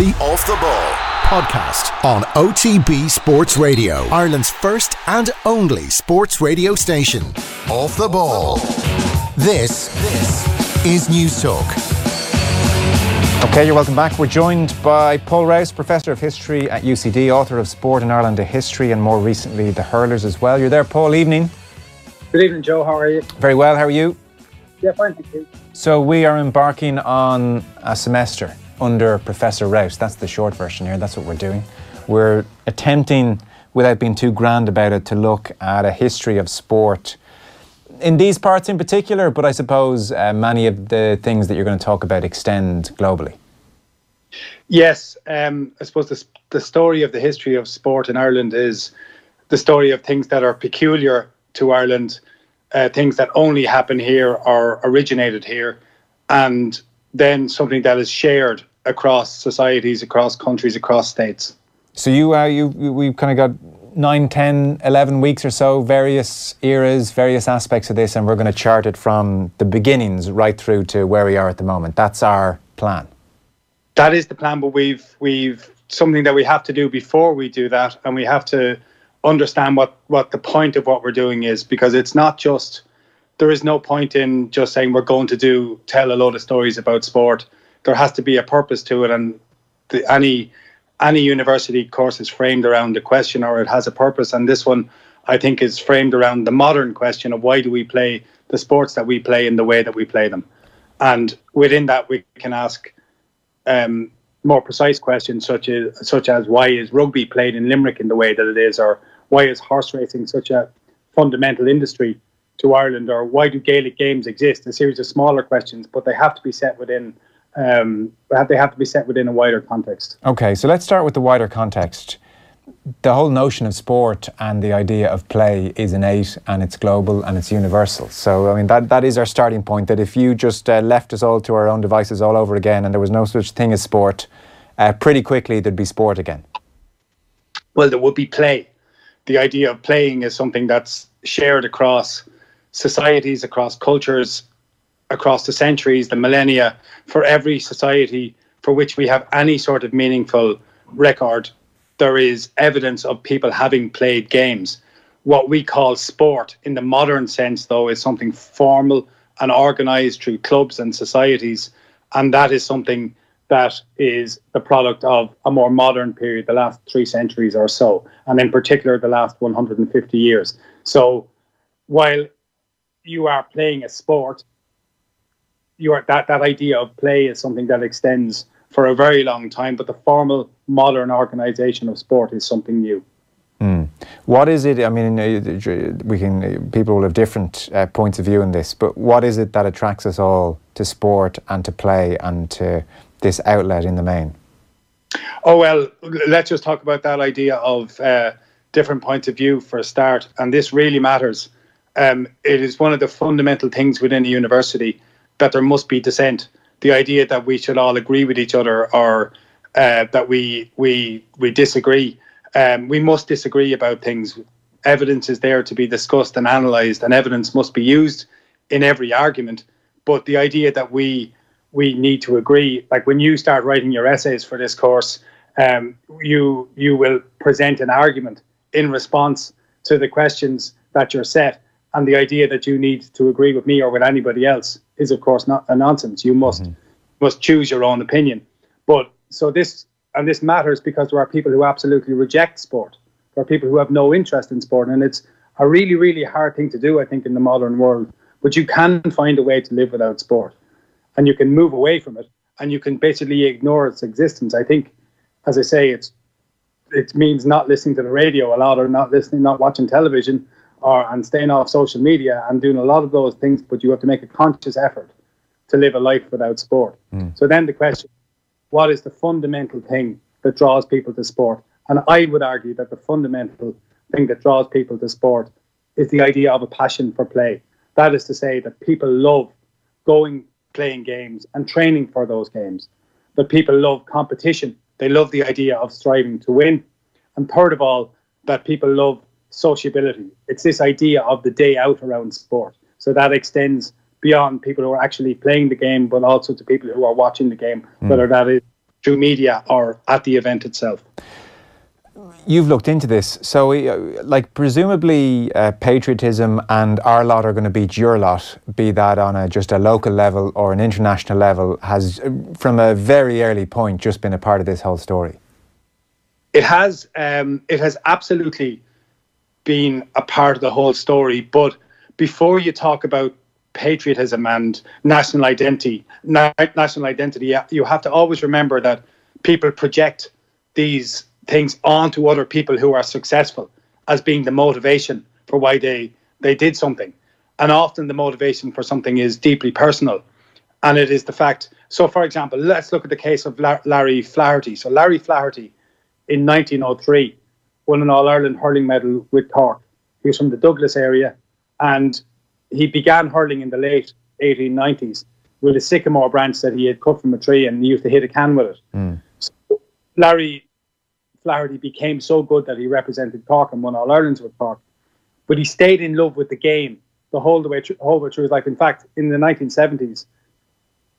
The Off the Ball podcast on OTB Sports Radio, Ireland's first and only sports radio station. Off the Ball. This, this is News Talk. Okay, you're welcome back. We're joined by Paul Rouse, Professor of History at UCD, author of Sport in Ireland, a History, and more recently, The Hurlers as well. You're there, Paul. Evening. Good evening, Joe. How are you? Very well. How are you? Yeah, fine, thank you. So, we are embarking on a semester under Professor Rouse. That's the short version here. That's what we're doing. We're attempting, without being too grand about it, to look at a history of sport in these parts in particular, but I suppose uh, many of the things that you're going to talk about extend globally. Yes, um, I suppose the, the story of the history of sport in Ireland is the story of things that are peculiar to Ireland, uh, things that only happen here or originated here, and then something that is shared across societies, across countries, across states. So you, uh, you, we've kind of got nine, 10, 11 weeks or so, various eras, various aspects of this, and we're going to chart it from the beginnings right through to where we are at the moment. That's our plan. That is the plan, but we've we've something that we have to do before we do that, and we have to understand what what the point of what we're doing is, because it's not just there is no point in just saying we're going to do tell a lot of stories about sport there has to be a purpose to it, and the, any any university course is framed around a question or it has a purpose. And this one, I think, is framed around the modern question of why do we play the sports that we play in the way that we play them, and within that we can ask. Um, more precise questions such as such as why is rugby played in Limerick in the way that it is, or why is horse racing such a fundamental industry to Ireland, or why do Gaelic games exist? A series of smaller questions, but they have to be set within um, they have to be set within a wider context. Okay, so let's start with the wider context. The whole notion of sport and the idea of play is innate and it's global and it's universal. So, I mean, that, that is our starting point that if you just uh, left us all to our own devices all over again and there was no such thing as sport, uh, pretty quickly there'd be sport again. Well, there would be play. The idea of playing is something that's shared across societies, across cultures, across the centuries, the millennia, for every society for which we have any sort of meaningful record, there is evidence of people having played games. What we call sport in the modern sense, though, is something formal and organized through clubs and societies. And that is something that is the product of a more modern period, the last three centuries or so, and in particular, the last 150 years. So while you are playing a sport, you are that that idea of play is something that extends for a very long time, but the formal modern organisation of sport is something new. Mm. What is it? I mean, we can people will have different uh, points of view in this, but what is it that attracts us all to sport and to play and to this outlet in the main? Oh well, let's just talk about that idea of uh, different points of view for a start, and this really matters. Um, it is one of the fundamental things within a university that there must be dissent. The idea that we should all agree with each other or uh, that we we we disagree. Um, we must disagree about things. Evidence is there to be discussed and analysed, and evidence must be used in every argument. But the idea that we we need to agree, like when you start writing your essays for this course, um, you you will present an argument in response to the questions that you're set, and the idea that you need to agree with me or with anybody else is of course not a nonsense. You must mm-hmm. must choose your own opinion. But so this and this matters because there are people who absolutely reject sport. There are people who have no interest in sport, and it's a really really hard thing to do. I think in the modern world, but you can find a way to live without sport, and you can move away from it, and you can basically ignore its existence. I think, as I say, it's it means not listening to the radio a lot or not listening, not watching television or and staying off social media and doing a lot of those things, but you have to make a conscious effort to live a life without sport. Mm. So then the question, what is the fundamental thing that draws people to sport? And I would argue that the fundamental thing that draws people to sport is the idea of a passion for play. That is to say that people love going playing games and training for those games. That people love competition. They love the idea of striving to win. And third of all, that people love sociability. It's this idea of the day out around sport. So that extends beyond people who are actually playing the game, but also to people who are watching the game, mm. whether that is through media or at the event itself. You've looked into this, so uh, like presumably uh, patriotism and our lot are going to beat your lot, be that on a, just a local level or an international level, has uh, from a very early point just been a part of this whole story. It has, um, it has absolutely been a part of the whole story. But before you talk about patriotism and national identity, na- national identity, you have to always remember that people project these things onto other people who are successful as being the motivation for why they they did something. And often the motivation for something is deeply personal. And it is the fact. So, for example, let's look at the case of Larry Flaherty. So, Larry Flaherty in 1903 won an All Ireland hurling medal with Cork. He was from the Douglas area and he began hurling in the late 1890s with a sycamore branch that he had cut from a tree and he used to hit a can with it. Mm. So Larry Flaherty became so good that he represented Cork and won All Irelands with Cork. But he stayed in love with the game the whole the way through, whole way through his life. In fact, in the 1970s,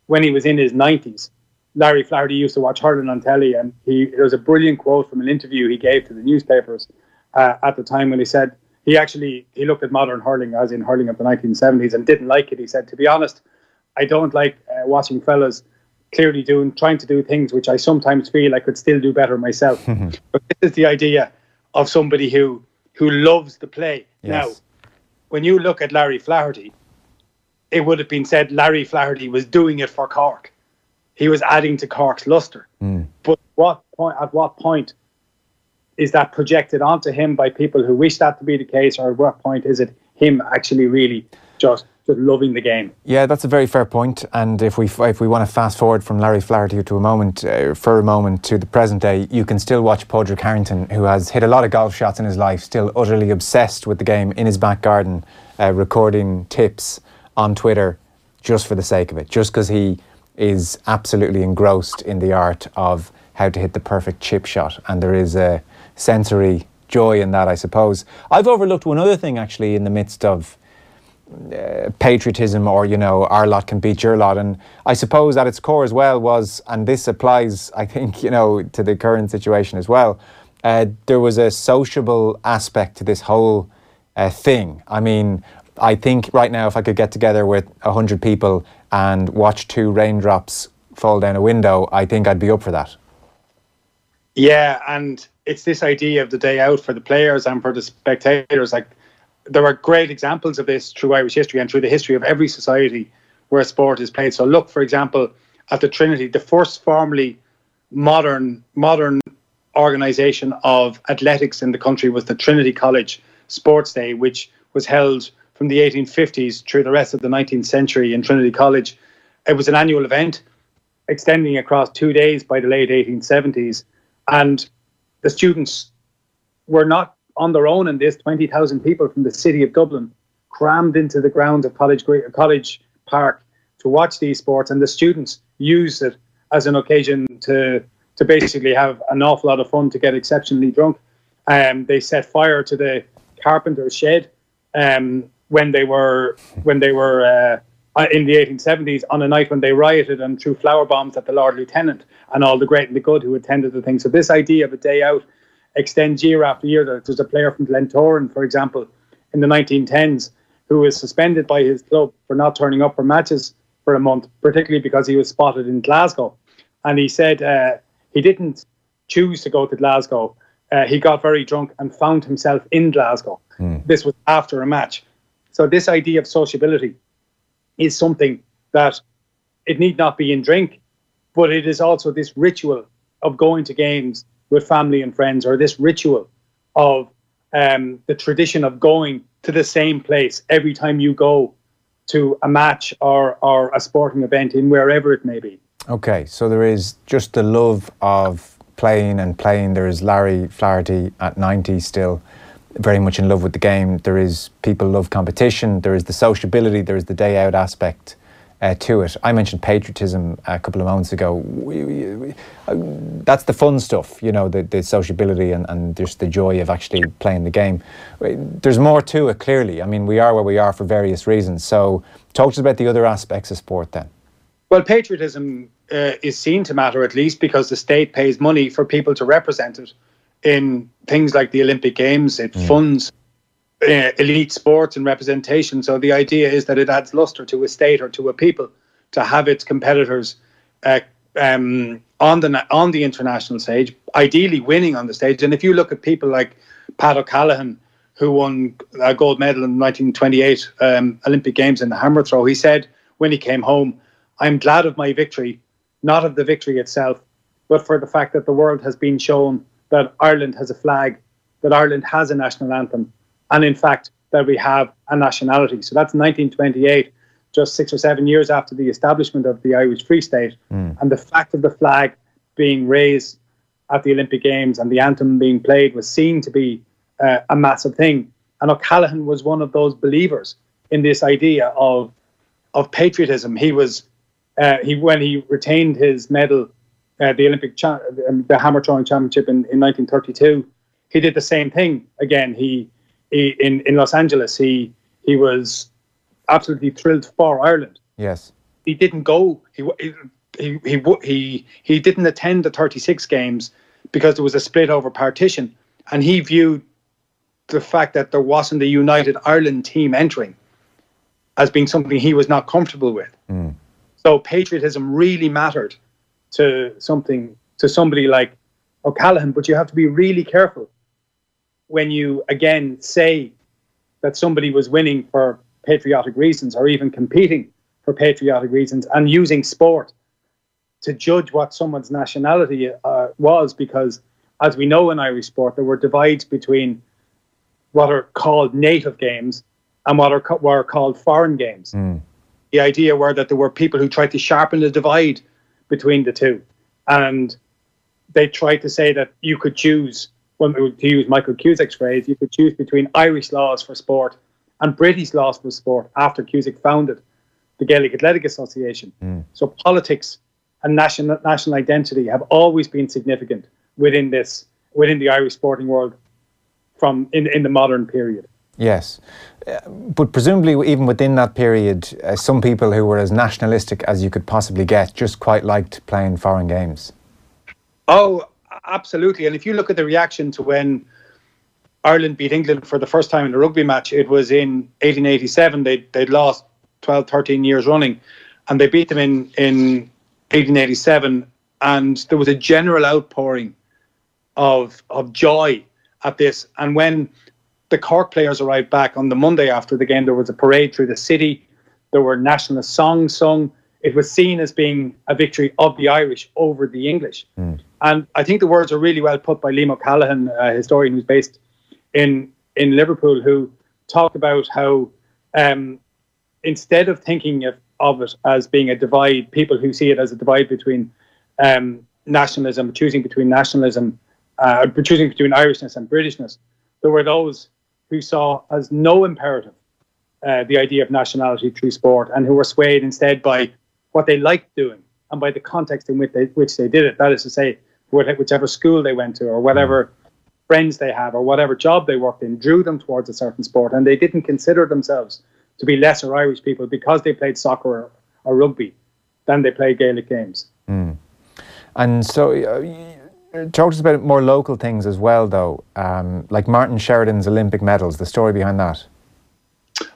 when he was in his 90s, Larry Flaherty used to watch hurling on telly, and he there was a brilliant quote from an interview he gave to the newspapers uh, at the time when he said he actually he looked at modern hurling as in hurling of the 1970s and didn't like it. He said, to be honest, I don't like uh, watching fellas clearly doing trying to do things which I sometimes feel I could still do better myself. but this is the idea of somebody who who loves the play. Yes. Now, when you look at Larry Flaherty, it would have been said Larry Flaherty was doing it for Cork. He was adding to Cork's luster. Mm. But what point at what point is that projected onto him by people who wish that to be the case, or at what point is it him actually really just just loving the game? Yeah, that's a very fair point. And if we if we want to fast forward from Larry Flaherty to a moment, uh, for a moment to the present day, you can still watch Padraig Harrington, who has hit a lot of golf shots in his life, still utterly obsessed with the game in his back garden, uh, recording tips on Twitter just for the sake of it, just because he is absolutely engrossed in the art of how to hit the perfect chip shot. And there is a sensory joy in that, I suppose. I've overlooked one other thing actually in the midst of uh, patriotism or you know our lot can beat your lot and i suppose at its core as well was and this applies i think you know to the current situation as well uh, there was a sociable aspect to this whole uh, thing i mean i think right now if i could get together with 100 people and watch two raindrops fall down a window i think i'd be up for that yeah and it's this idea of the day out for the players and for the spectators. Like there are great examples of this through Irish history and through the history of every society where sport is played. So look, for example, at the Trinity, the first formally modern modern organisation of athletics in the country was the Trinity College Sports Day, which was held from the 1850s through the rest of the 19th century in Trinity College. It was an annual event extending across two days by the late 1870s. And the students were not on their own in this. 20,000 people from the city of Dublin crammed into the grounds of College, College Park to watch these sports, and the students used it as an occasion to to basically have an awful lot of fun to get exceptionally drunk. Um, they set fire to the carpenter's shed um, when they were when they were uh, in the 1870s on a night when they rioted and threw flour bombs at the Lord Lieutenant and all the great and the good who attended the thing. So this idea of a day out extends year after year. There's a player from Glentoran, for example, in the 1910s, who was suspended by his club for not turning up for matches for a month, particularly because he was spotted in Glasgow. And he said uh, he didn't choose to go to Glasgow. Uh, he got very drunk and found himself in Glasgow. Mm. This was after a match. So this idea of sociability is something that it need not be in drink but it is also this ritual of going to games with family and friends, or this ritual of um, the tradition of going to the same place every time you go to a match or, or a sporting event in wherever it may be. Okay, so there is just the love of playing and playing. There is Larry Flaherty at 90 still very much in love with the game. There is people love competition. There is the sociability. There is the day out aspect uh, to it. I mentioned patriotism a couple of moments ago. We, we, we, uh, that's the fun stuff, you know, the, the sociability and, and just the joy of actually playing the game. There's more to it, clearly. I mean, we are where we are for various reasons. So, talk to us about the other aspects of sport then. Well, patriotism uh, is seen to matter at least because the state pays money for people to represent it in things like the Olympic Games. It mm. funds uh, elite sports and representation. So the idea is that it adds luster to a state or to a people to have its competitors uh, um, on the on the international stage, ideally winning on the stage. And if you look at people like Pat O'Callaghan, who won a gold medal in 1928 um, Olympic Games in the hammer throw, he said when he came home, "I'm glad of my victory, not of the victory itself, but for the fact that the world has been shown that Ireland has a flag, that Ireland has a national anthem, and in fact that we have a nationality." So that's 1928 just six or seven years after the establishment of the Irish Free State. Mm. And the fact of the flag being raised at the Olympic Games and the anthem being played was seen to be uh, a massive thing. And O'Callaghan was one of those believers in this idea of of patriotism. He was uh, he when he retained his medal, uh, the Olympic cha- um, the hammer throwing championship in, in 1932. He did the same thing again. He, he in in Los Angeles. He he was absolutely thrilled for Ireland. Yes, he didn't go. He he he he he didn't attend the 36 games because there was a split over partition, and he viewed the fact that there wasn't a united Ireland team entering as being something he was not comfortable with. Mm. So patriotism really mattered to something to somebody like O'Callaghan, but you have to be really careful when you again say that somebody was winning for patriotic reasons or even competing for patriotic reasons and using sport to judge what someone's nationality uh, was because as we know in Irish sport there were divides between what are called native games and what are, what are called foreign games. Mm. The idea were that there were people who tried to sharpen the divide between the two and they tried to say that you could choose when to use Michael Cusack's phrase, you could choose between Irish laws for sport and British laws for sport after Cusack founded the Gaelic Athletic Association. Mm. So politics and national national identity have always been significant within this within the Irish sporting world from in in the modern period. Yes, uh, but presumably even within that period, uh, some people who were as nationalistic as you could possibly get just quite liked playing foreign games. Oh, absolutely! And if you look at the reaction to when Ireland beat England for the first time in a rugby match. It was in 1887. They'd, they'd lost 12, 13 years running, and they beat them in, in 1887. And there was a general outpouring of, of joy at this. And when the Cork players arrived back on the Monday after the game, there was a parade through the city. There were nationalist songs sung. It was seen as being a victory of the Irish over the English. Mm. And I think the words are really well put by Liam O'Callaghan, a historian who's based in in Liverpool who talked about how um, instead of thinking of, of it as being a divide, people who see it as a divide between um, nationalism, choosing between nationalism, uh, choosing between Irishness and Britishness, there were those who saw as no imperative uh, the idea of nationality through sport and who were swayed instead by what they liked doing and by the context in which they, which they did it. That is to say, whichever school they went to or whatever friends they had or whatever job they worked in drew them towards a certain sport and they didn't consider themselves to be lesser Irish people because they played soccer or, or rugby than they played Gaelic games. Mm. And so, uh, talk to us about more local things as well, though, um, like Martin Sheridan's Olympic medals, the story behind that.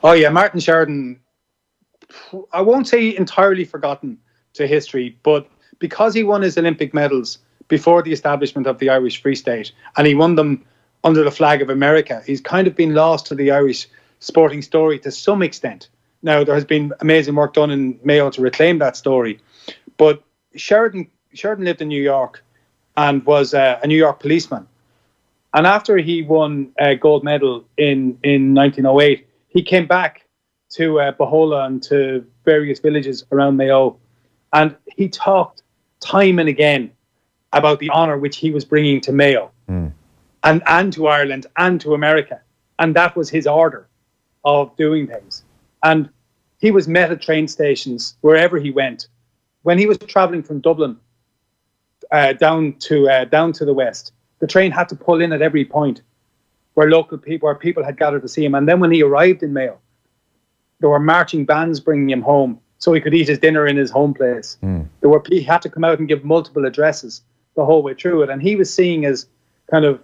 Oh, yeah, Martin Sheridan, I won't say entirely forgotten to history, but because he won his Olympic medals before the establishment of the Irish Free State, and he won them under the flag of America. He's kind of been lost to the Irish sporting story to some extent. Now there has been amazing work done in Mayo to reclaim that story, but Sheridan Sheridan lived in New York and was uh, a New York policeman. And after he won a gold medal in in 1908, he came back to uh, Bohola and to various villages around Mayo, and he talked time and again about the honour which he was bringing to Mayo mm. and, and to Ireland and to America. And that was his order of doing things. And he was met at train stations wherever he went. When he was travelling from Dublin uh, down to uh, down to the west, the train had to pull in at every point where local people, where people had gathered to see him. And then when he arrived in Mayo, there were marching bands bringing him home so he could eat his dinner in his home place. Mm. There were he had to come out and give multiple addresses the whole way through it, and he was seeing as kind of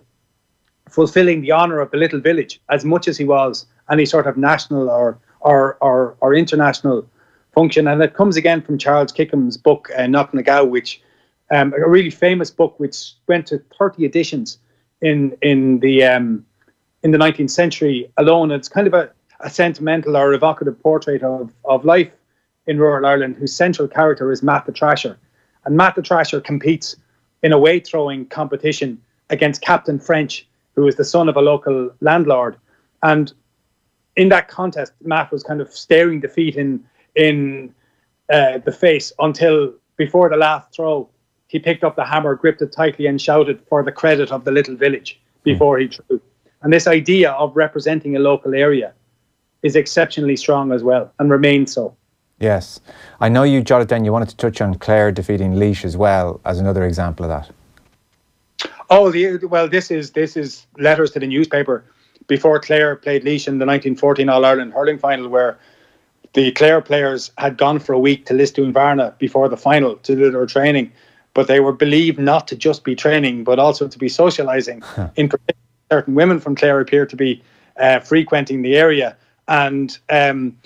fulfilling the honour of the little village as much as he was any sort of national or or or, or international function. And it comes again from Charles Kickham's book uh, Knock Gao, which um, a really famous book which went to 30 editions in in the um, in the 19th century alone. It's kind of a, a sentimental or evocative portrait of, of life in rural Ireland, whose central character is Matt the Thresher. And Matt the Thresher competes in a weight throwing competition against Captain French, who is the son of a local landlord. And in that contest, Matt was kind of staring defeat in in uh, the face until before the last throw, he picked up the hammer, gripped it tightly, and shouted for the credit of the little village before he threw. And this idea of representing a local area is exceptionally strong as well and remains so. Yes. I know you jotted down, you wanted to touch on Clare defeating Laois as well as another example of that. Oh, the, well, this is this is letters to the newspaper before Clare played Laois in the 1914 All Ireland hurling final, where the Clare players had gone for a week to Lisdoonvarna before the final to do their training, but they were believed not to just be training, but also to be socialising. in particular, certain women from Clare appeared to be uh, frequenting the area, and um,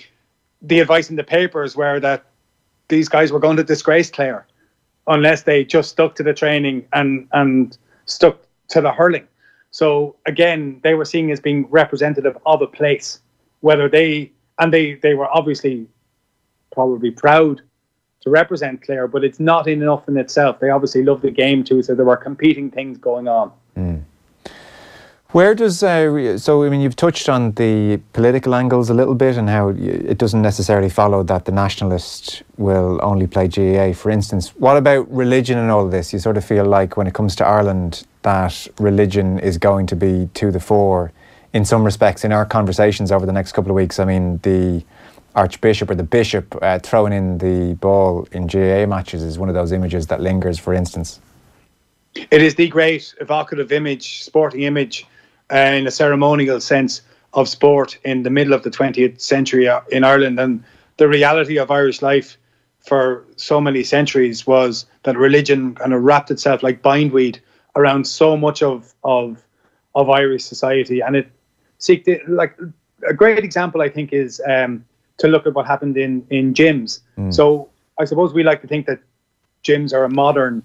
the advice in the papers were that these guys were going to disgrace Clare unless they just stuck to the training and and stuck to the hurling. So again, they were seen as being representative of a place, whether they and they they were obviously probably proud to represent Clare, but it's not enough in itself. They obviously love the game too, so there were competing things going on. Mm. Where does uh, so? I mean, you've touched on the political angles a little bit, and how it doesn't necessarily follow that the nationalist will only play GAA. For instance, what about religion and all of this? You sort of feel like when it comes to Ireland, that religion is going to be to the fore in some respects in our conversations over the next couple of weeks. I mean, the archbishop or the bishop uh, throwing in the ball in GAA matches is one of those images that lingers. For instance, it is the great evocative image, sporting image uh, in a ceremonial sense of sport in the middle of the 20th century uh, in Ireland. And the reality of Irish life for so many centuries was that religion kind of wrapped itself like bindweed around so much of of of Irish society. And it like a great example, I think, is um, to look at what happened in in gyms. Mm. So I suppose we like to think that gyms are a modern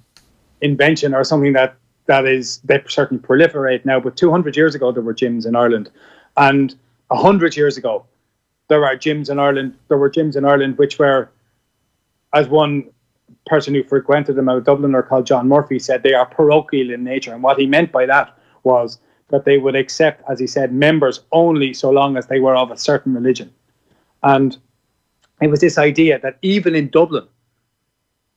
invention or something that that is they certainly proliferate now. But 200 years ago, there were gyms in Ireland, and 100 years ago, there are gyms in Ireland. There were gyms in Ireland which were, as one person who frequented them out of Dublin or called John Murphy said, they are parochial in nature. And what he meant by that was that they would accept, as he said, members only so long as they were of a certain religion. And it was this idea that even in Dublin,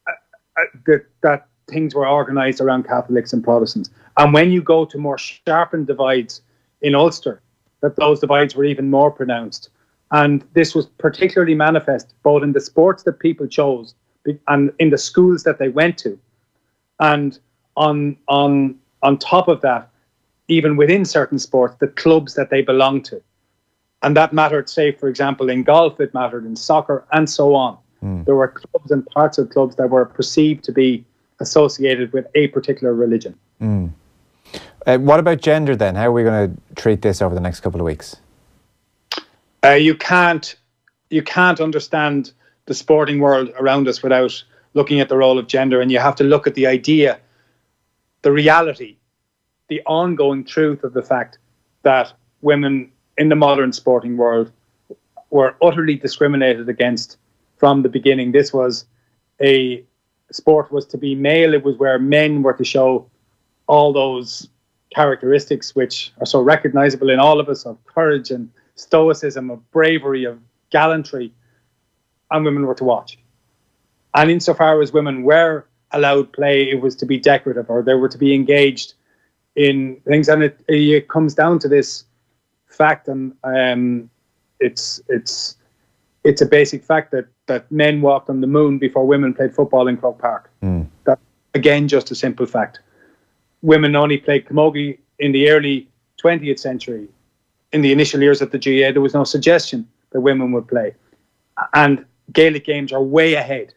uh, uh, that, that things were organised around Catholics and Protestants. And when you go to more sharpened divides in Ulster, that those divides were even more pronounced. And this was particularly manifest both in the sports that people chose and in the schools that they went to. And on on on top of that, even within certain sports, the clubs that they belonged to. And that mattered, say, for example, in golf, it mattered in soccer, and so on. Mm. There were clubs and parts of clubs that were perceived to be associated with a particular religion. Mm. Uh, what about gender then? How are we going to treat this over the next couple of weeks? Uh, you can't you can't understand the sporting world around us without looking at the role of gender, and you have to look at the idea, the reality, the ongoing truth of the fact that women in the modern sporting world were utterly discriminated against from the beginning. This was a sport was to be male, it was where men were to show all those characteristics which are so recognizable in all of us of courage and stoicism, of bravery, of gallantry, and women were to watch. And insofar as women were allowed play, it was to be decorative or they were to be engaged in things. And it, it comes down to this fact, and um, it's it's it's a basic fact that that men walked on the moon before women played football in Croke Park. Mm. That again, just a simple fact. Women only played camogie in the early 20th century. In the initial years of the GAA, there was no suggestion that women would play, and Gaelic games are way ahead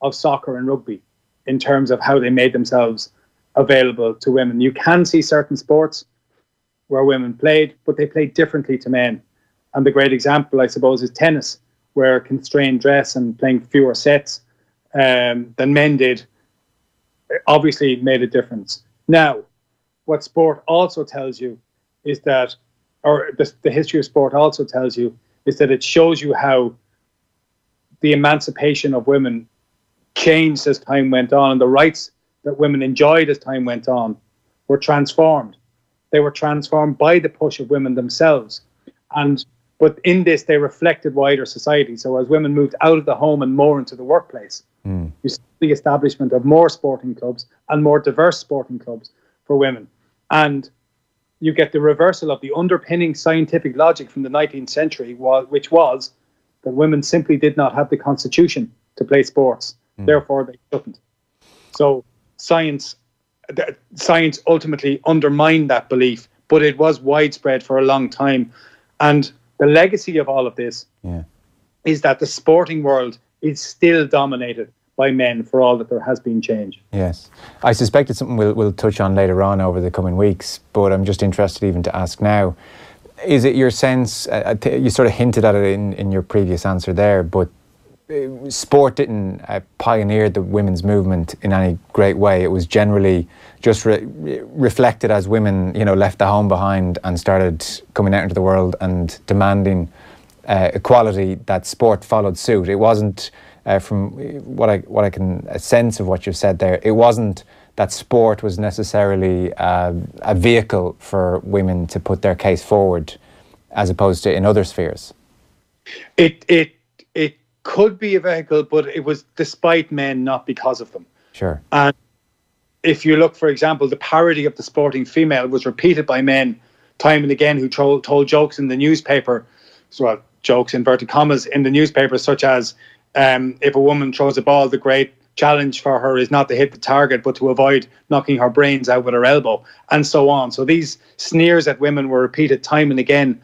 of soccer and rugby in terms of how they made themselves available to women. You can see certain sports where women played, but they played differently to men. And the great example, I suppose, is tennis, where constrained dress and playing fewer sets um, than men did obviously made a difference. Now, what sport also tells you is that, or the, the history of sport also tells you, is that it shows you how the emancipation of women changed as time went on, and the rights that women enjoyed as time went on were transformed. They were transformed by the push of women themselves. And but in this they reflected wider society. So as women moved out of the home and more into the workplace, mm. you see the establishment of more sporting clubs and more diverse sporting clubs for women. And you get the reversal of the underpinning scientific logic from the 19th century, which was that women simply did not have the constitution to play sports. Mm. Therefore, they shouldn't. So science, science ultimately undermined that belief, but it was widespread for a long time. And the legacy of all of this yeah. is that the sporting world is still dominated by men for all that there has been change. Yes. I suspect it's something we'll, we'll touch on later on over the coming weeks, but I'm just interested even to ask now. Is it your sense, uh, you sort of hinted at it in, in your previous answer there, but uh, sport didn't uh, pioneer the women's movement in any great way. It was generally just re- reflected as women, you know, left the home behind and started coming out into the world and demanding uh, equality. That sport followed suit. It wasn't, uh, from what I what I can sense of what you've said there, it wasn't that sport was necessarily uh, a vehicle for women to put their case forward, as opposed to in other spheres. It it it could be a vehicle, but it was despite men, not because of them. Sure. And if you look, for example, the parody of the sporting female was repeated by men time and again who told, told jokes in the newspaper, so well, jokes inverted commas in the newspaper, such as um, if a woman throws a ball, the great challenge for her is not to hit the target, but to avoid knocking her brains out with her elbow, and so on. So these sneers at women were repeated time and again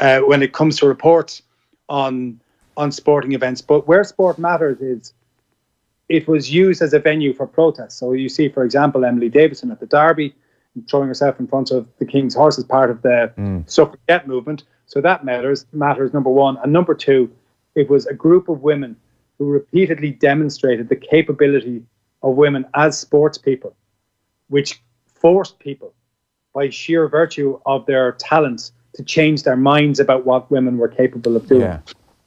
uh, when it comes to reports on on sporting events. But where sport matters is it was used as a venue for protest. So you see, for example, Emily Davison at the Derby throwing herself in front of the King's horse as part of the mm. suffragette movement. So that matters. Matters number one, and number two, it was a group of women who repeatedly demonstrated the capability of women as sports people, which forced people by sheer virtue of their talents to change their minds about what women were capable of doing. Yeah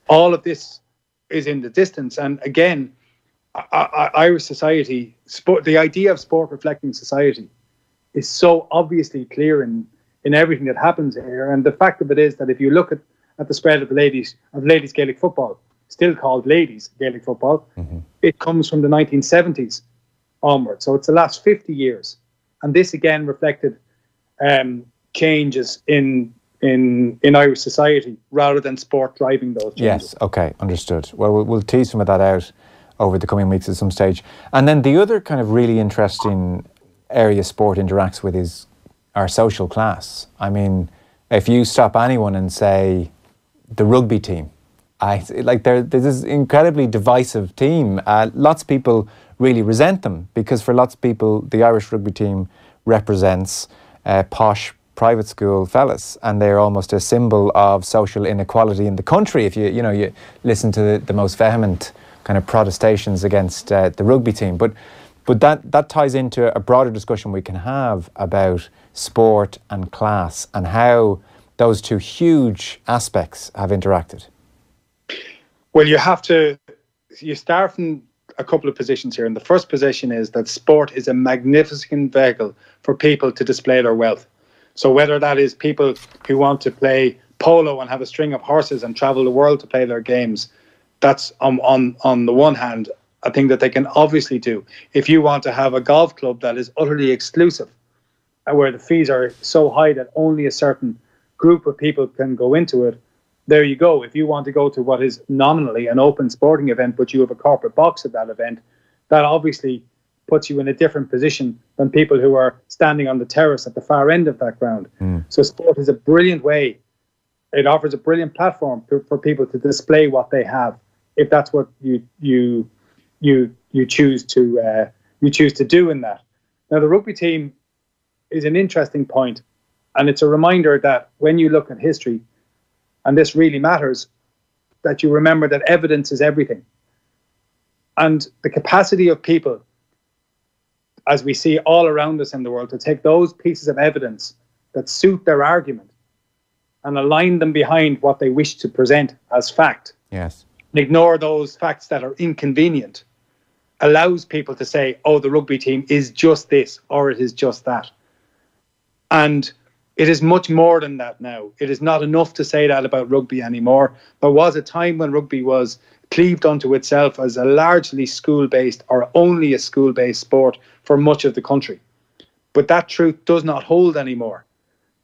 all of this is in the distance. And again, Irish society, sport, the idea of sport reflecting society is so obviously clear in, in everything that happens here. And the fact of it is that if you look at, at the spread of the ladies of ladies Gaelic football, still called ladies Gaelic football, mm-hmm. it comes from the 1970s onward. So it's the last 50 years. And this again reflected um, changes in in in Irish society rather than sport driving those changes. Yes, okay, understood. Well, well, we'll tease some of that out over the coming weeks at some stage. And then the other kind of really interesting area sport interacts with is our social class. I mean, if you stop anyone and say the rugby team, I like they're, they're this incredibly divisive team. Uh, lots of people really resent them because for lots of people, the Irish rugby team represents uh, posh private school fellas, and they're almost a symbol of social inequality in the country. If you you know you listen to the, the most vehement kind of protestations against uh, the rugby team, but but that that ties into a broader discussion we can have about sport and class and how those two huge aspects have interacted. Well, you have to you start from a couple of positions here, and the first position is that sport is a magnificent vehicle for people to display their wealth. So whether that is people who want to play polo and have a string of horses and travel the world to play their games, that's on on on the one hand a thing that they can obviously do. If you want to have a golf club that is utterly exclusive, uh, where the fees are so high that only a certain group of people can go into it, there you go. If you want to go to what is nominally an open sporting event, but you have a corporate box at that event, that obviously puts you in a different position than people who are standing on the terrace at the far end of that ground. Mm. So sport is a brilliant way. It offers a brilliant platform for, for people to display what they have if that's what you you you you choose to uh, you choose to do in that. Now the rugby team is an interesting point, and it's a reminder that when you look at history, and this really matters, that you remember that evidence is everything, and the capacity of people, as we see all around us in the world, to take those pieces of evidence that suit their argument and align them behind what they wish to present as fact. Yes. And Ignore those facts that are inconvenient allows people to say, oh, the rugby team is just this or it is just that. And it is much more than that now. It is not enough to say that about rugby anymore. There was a time when rugby was cleaved unto itself as a largely school based or only a school based sport for much of the country. But that truth does not hold anymore.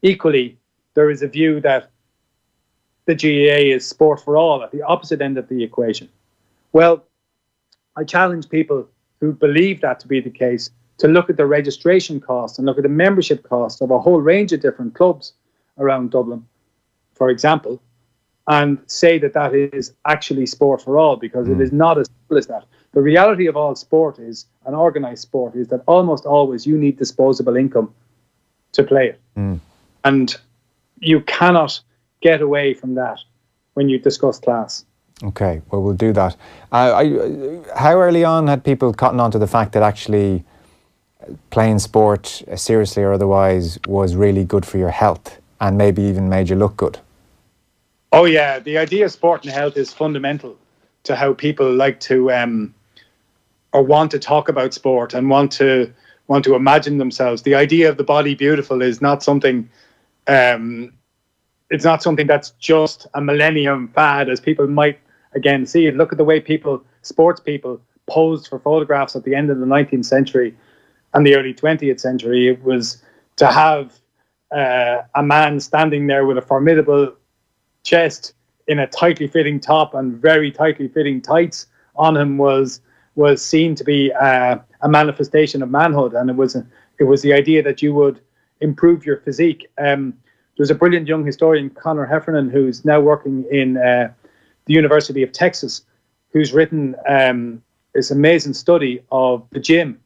Equally, there is a view that the GAA is sport for all at the opposite end of the equation. Well, I challenge people who believe that to be the case to look at the registration costs and look at the membership costs of a whole range of different clubs around Dublin, for example, and say that that is actually sport for all because mm. it is not as simple as that. The reality of all sport is, an organised sport, is that almost always you need disposable income to play it. Mm. And you cannot get away from that when you discuss class. Okay, well, we'll do that. Uh, I, how early on had people cotton on to the fact that actually playing sport, uh, seriously or otherwise, was really good for your health and maybe even made you look good? Oh, yeah. The idea of sport and health is fundamental to how people like to um, or want to talk about sport and want to want to imagine themselves. The idea of the body beautiful is not something um, it's not something that's just a millennium fad as people might again see it. Look at the way people, sports people, posed for photographs at the end of the 19th century and the early 20th century. It was to have uh, a man standing there with a formidable chest in a tightly fitting top and very tightly fitting tights on him was was seen to be uh, a manifestation of manhood, and it was it was the idea that you would improve your physique. Um, there's a brilliant young historian, Conor Heffernan, who's now working in uh, the University of Texas, who's written um, this amazing study of the gym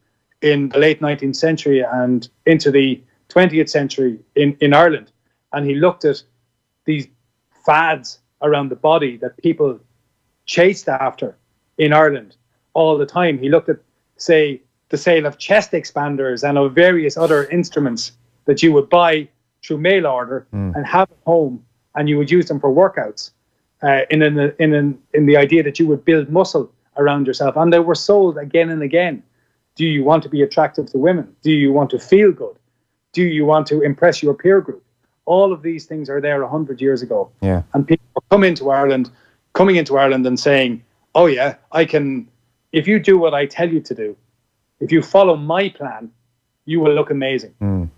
in the late 19th century and into the 20th century in, in Ireland. And he looked at these fads around the body that people chased after in Ireland all the time. He looked at, say, the sale of chest expanders and of various other instruments that you would buy through mail order mm. and have at home, and you would use them for workouts uh, in an, in an, in the idea that you would build muscle around yourself. And they were sold again and again. Do you want to be attractive to women? Do you want to feel good? Do you want to impress your peer group? All of these things are there hundred years ago. Yeah. And people come into Ireland, coming into Ireland and saying, "Oh yeah, I can. If you do what I tell you to do, if you follow my plan, you will look amazing." Mm.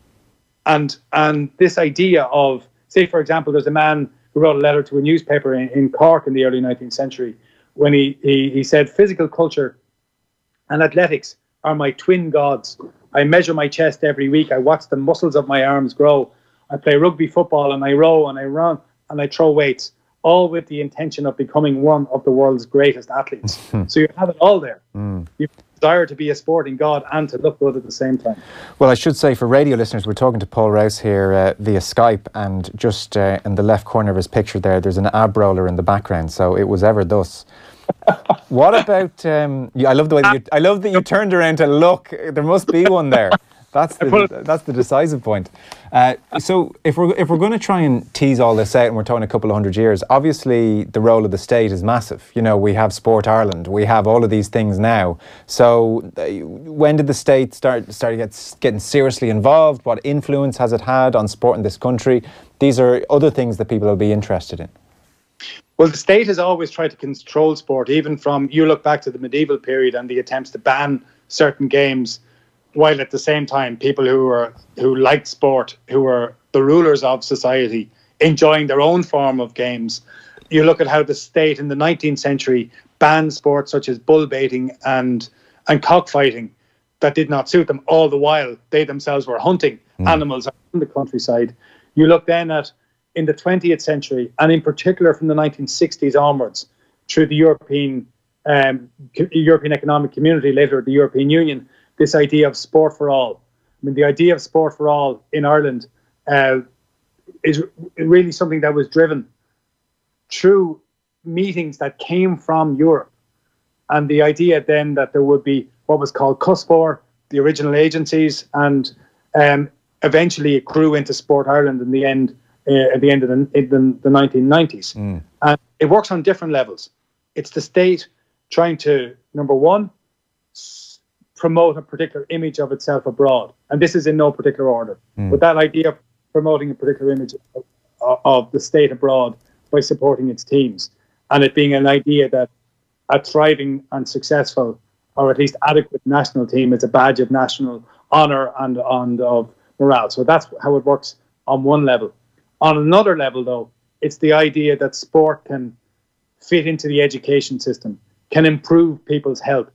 And and this idea of, say, for example, there's a man who wrote a letter to a newspaper in, in Cork in the early 19th century when he, he, he said, physical culture and athletics are my twin gods. I measure my chest every week. I watch the muscles of my arms grow. I play rugby football and I row and I run and I throw weights, all with the intention of becoming one of the world's greatest athletes. so you have it all there. Mm. You desire to be a sporting god and to look good at the same time. Well, I should say for radio listeners, we're talking to Paul Rouse here uh, via Skype, and just uh, in the left corner of his picture there, there's an ab roller in the background. So it was ever thus. What about? Um, I love the way you, I love that you turned around to look. There must be one there. That's the, that's the decisive point. Uh, so if we're if we're going to try and tease all this out, and we're talking a couple of hundred years, obviously the role of the state is massive. You know, we have Sport Ireland, we have all of these things now. So uh, when did the state start start get, getting seriously involved? What influence has it had on sport in this country? These are other things that people will be interested in. Well, the state has always tried to control sport, even from you look back to the medieval period and the attempts to ban certain games while at the same time people who were who liked sport, who were the rulers of society, enjoying their own form of games. You look at how the state in the 19th century banned sports such as bull baiting and and cockfighting that did not suit them. All the while they themselves were hunting mm. animals in the countryside. You look then at in the 20th century and in particular from the 1960s onwards, through the European um, European Economic Community, later the European Union, this idea of sport for all. I mean, the idea of sport for all in Ireland uh, is really something that was driven through meetings that came from Europe. And the idea then that there would be what was called Cospóir, the original agencies, and um, eventually it grew into Sport Ireland in the end, uh, at the end of the, the, the 1990s. Mm. And it works on different levels. It's the state trying to, number one, s- promote a particular image of itself abroad. And this is in no particular order. Mm. But that idea of promoting a particular image of, of the state abroad by supporting its teams and it being an idea that a thriving and successful or at least adequate national team is a badge of national honour and, and of morale. So that's how it works on one level. On another level, though, it's the idea that sport can fit into the education system, can improve people's health,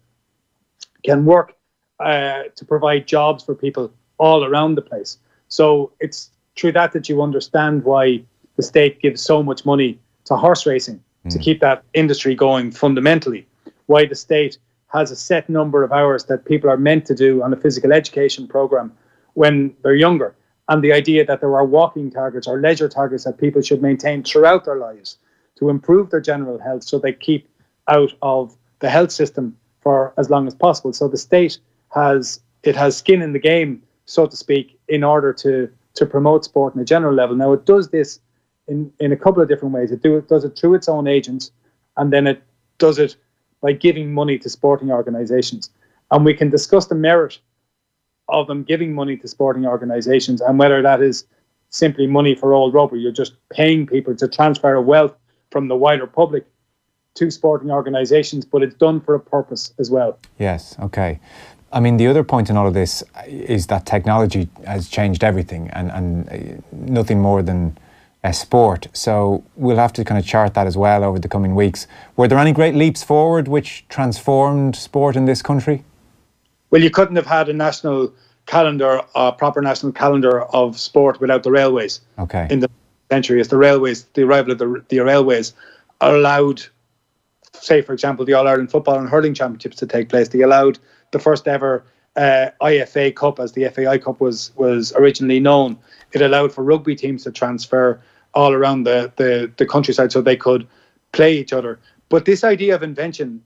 can work uh, to provide jobs for people all around the place. So it's through that that you understand why the state gives so much money to horse racing mm. to keep that industry going fundamentally. Why the state has a set number of hours that people are meant to do on a physical education program when they're younger. And the idea that there are walking targets or leisure targets that people should maintain throughout their lives to improve their general health so they keep out of the health system for as long as possible. So the state has it has skin in the game, so to speak, in order to to promote sport on a general level. Now it does this in, in a couple of different ways. It do it does it through its own agents, and then it does it by giving money to sporting organisations. And we can discuss the merit of them giving money to sporting organisations and whether that is simply money for old rubber. You're just paying people to transfer wealth from the wider public to sporting organisations, but it's done for a purpose as well. Yes, okay. I mean, the other point in all of this is that technology has changed everything and, and uh, nothing more than a sport. So we'll have to kind of chart that as well over the coming weeks. Were there any great leaps forward which transformed sport in this country? Well, you couldn't have had a national calendar, a proper national calendar of sport without the railways. Okay. In the century, as the railways, the arrival of the, the railways allowed, say, for example, the All Ireland Football and Hurling Championships to take place. They allowed the first ever uh, IFA Cup, as the FAI Cup was was originally known. It allowed for rugby teams to transfer all around the, the, the countryside so they could play each other. But this idea of invention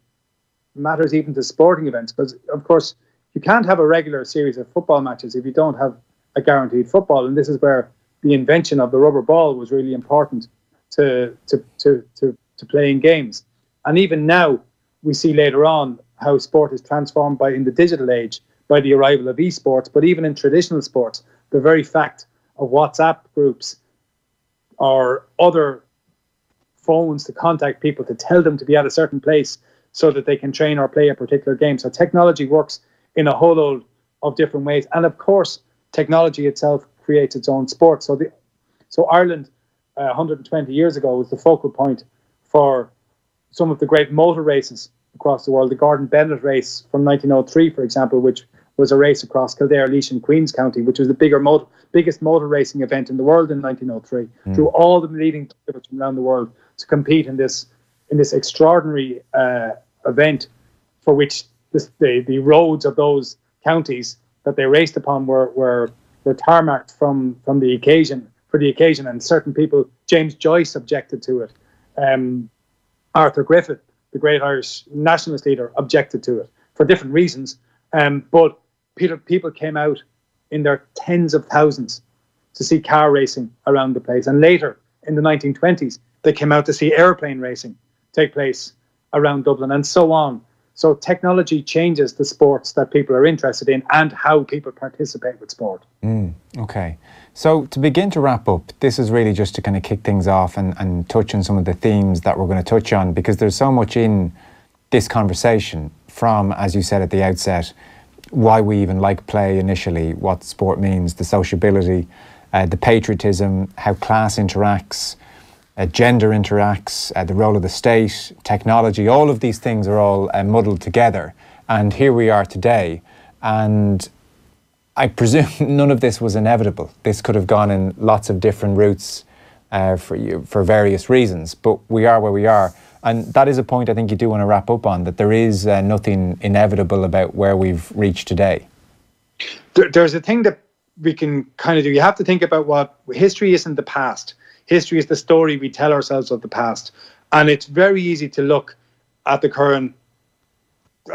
matters even to sporting events because, of course, you can't have a regular series of football matches if you don't have a guaranteed football. And this is where the invention of the rubber ball was really important to, to, to, to, to playing games. And even now, we see later on how sport is transformed by in the digital age by the arrival of esports, but even in traditional sports, the very fact of WhatsApp groups or other phones to contact people to tell them to be at a certain place so that they can train or play a particular game. So technology works in a whole load of different ways. And of course, technology itself creates its own sport. So the so Ireland uh, 120 years ago was the focal point for some of the great motor races across the world. The Gordon Bennett race from 1903, for example, which was a race across Kildare, Laois, and Queens County, which was the bigger motor, biggest motor racing event in the world in 1903. Mm. Drew all the leading drivers from around the world to compete in this in this extraordinary uh, event, for which this, the the roads of those counties that they raced upon were were were tarmacked from from the occasion for the occasion, and certain people, James Joyce objected to it. Um, Arthur Griffith, the great Irish nationalist leader, objected to it for different reasons. Um, but people, people came out in their tens of thousands to see car racing around the place. And later, in the 1920s, they came out to see airplane racing take place around Dublin and so on. So technology changes the sports that people are interested in and how people participate with sport. Mm, okay. So to begin to wrap up, this is really just to kind of kick things off and, and touch on some of the themes that we're going to touch on because there's so much in this conversation from, as you said at the outset, why we even like play initially, what sport means, the sociability, uh, the patriotism, how class interacts, uh, gender interacts, uh, the role of the state, technology, all of these things are all uh, muddled together. And here we are today. And I presume none of this was inevitable. This could have gone in lots of different routes uh, for you for various reasons. But we are where we are. And that is a point I think you do want to wrap up on that there is uh, nothing inevitable about where we've reached today. There, there's a thing that we can kind of do. You have to think about what history isn't the past. History is the story we tell ourselves of the past. And it's very easy to look at the current,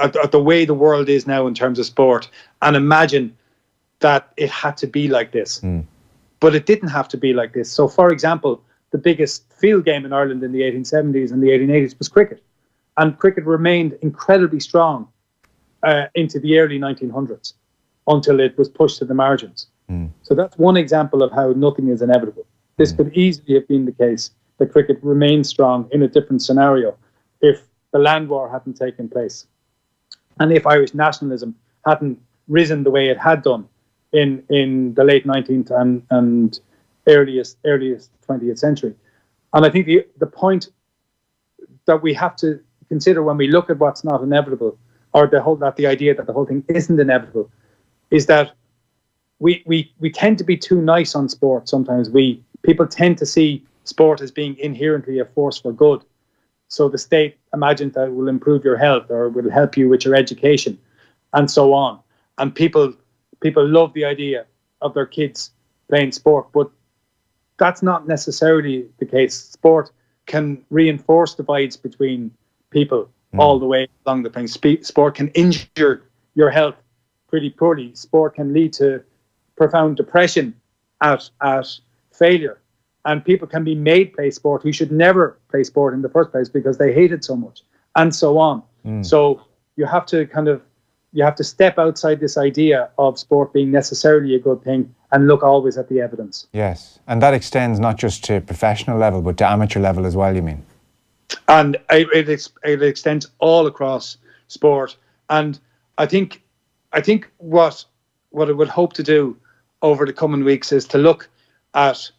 at, at the way the world is now in terms of sport and imagine that it had to be like this. Mm. But it didn't have to be like this. So, for example, the biggest field game in Ireland in the 1870s and the 1880s was cricket. And cricket remained incredibly strong uh, into the early 1900s until it was pushed to the margins. Mm. So that's one example of how nothing is inevitable. This could easily have been the case that cricket remained strong in a different scenario if the land war hadn't taken place and if Irish nationalism hadn't risen the way it had done in, in the late 19th and, and earliest earliest 20th century. And I think the the point that we have to consider when we look at what's not inevitable, or the whole that the idea that the whole thing isn't inevitable, is that we we we tend to be too nice on sport. Sometimes we people tend to see sport as being inherently a force for good. So the state imagines that it will improve your health or will help you with your education, and so on. And people people love the idea of their kids playing sport, but that's not necessarily the case. Sport can reinforce divides between people mm. all the way along the plane. Sport can injure your health pretty poorly. Sport can lead to profound depression at at failure. And people can be made play sport who should never play sport in the first place because they hate it so much, and so on. Mm. So you have to kind of you have to step outside this idea of sport being necessarily a good thing and look always at the evidence. Yes, and that extends not just to professional level, but to amateur level as well. You mean? And it, it, it extends all across sport. And I think, I think what what I would hope to do over the coming weeks is to look at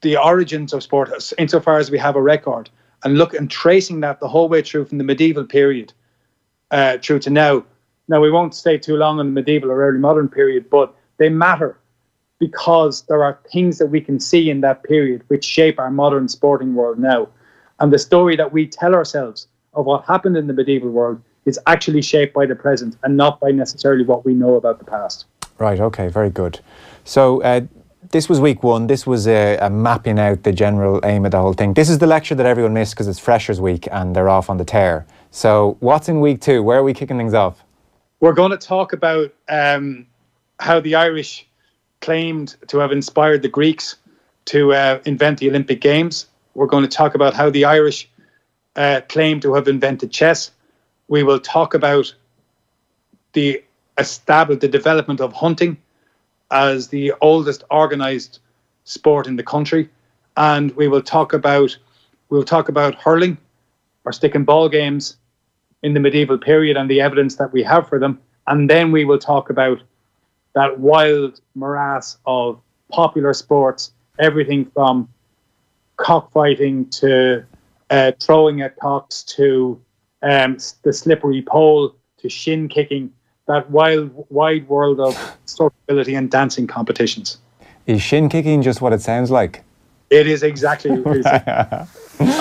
the origins of sport insofar as we have a record and look and tracing that the whole way through from the medieval period uh, through to now. Now we won't stay too long on the medieval or early modern period, but they matter because there are things that we can see in that period which shape our modern sporting world now. And the story that we tell ourselves of what happened in the medieval world is actually shaped by the present and not by necessarily what we know about the past. Right, okay, very good. So, uh, this was week one. This was a, a, mapping out the general aim of the whole thing. This is the lecture that everyone missed because it's Freshers Week and they're off on the tear. So, what's in week two? Where are we kicking things off? We're going to talk about um, how the Irish claimed to have inspired the Greeks to uh, invent the Olympic Games. We're going to talk about how the Irish uh, claim to have invented chess. We will talk about the established the development of hunting as the oldest organized sport in the country, and we will talk about we'll talk about hurling or stick and ball games in the medieval period and the evidence that we have for them, and then we will talk about that wild morass of popular sports, everything from cockfighting to uh, throwing at cocks to um, the slippery pole to shin kicking, that wild, wide world of sortability and dancing competitions. Is shin kicking just what it sounds like? It is exactly. a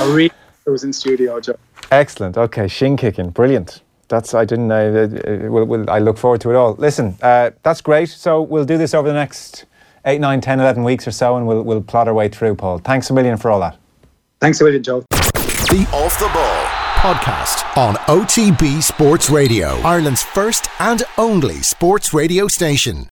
real was in studio, Joe. Excellent. Okay, shin kicking, brilliant that's I didn't. Uh, we'll, we'll, I look forward to it all. Listen, uh, that's great. So we'll do this over the next 8, 9, 10, 11 weeks or so, and we'll we'll plot our way through. Paul, thanks a million for all that. Thanks a million, Joe. The Off the Ball podcast on OTB Sports Radio, Ireland's first and only sports radio station.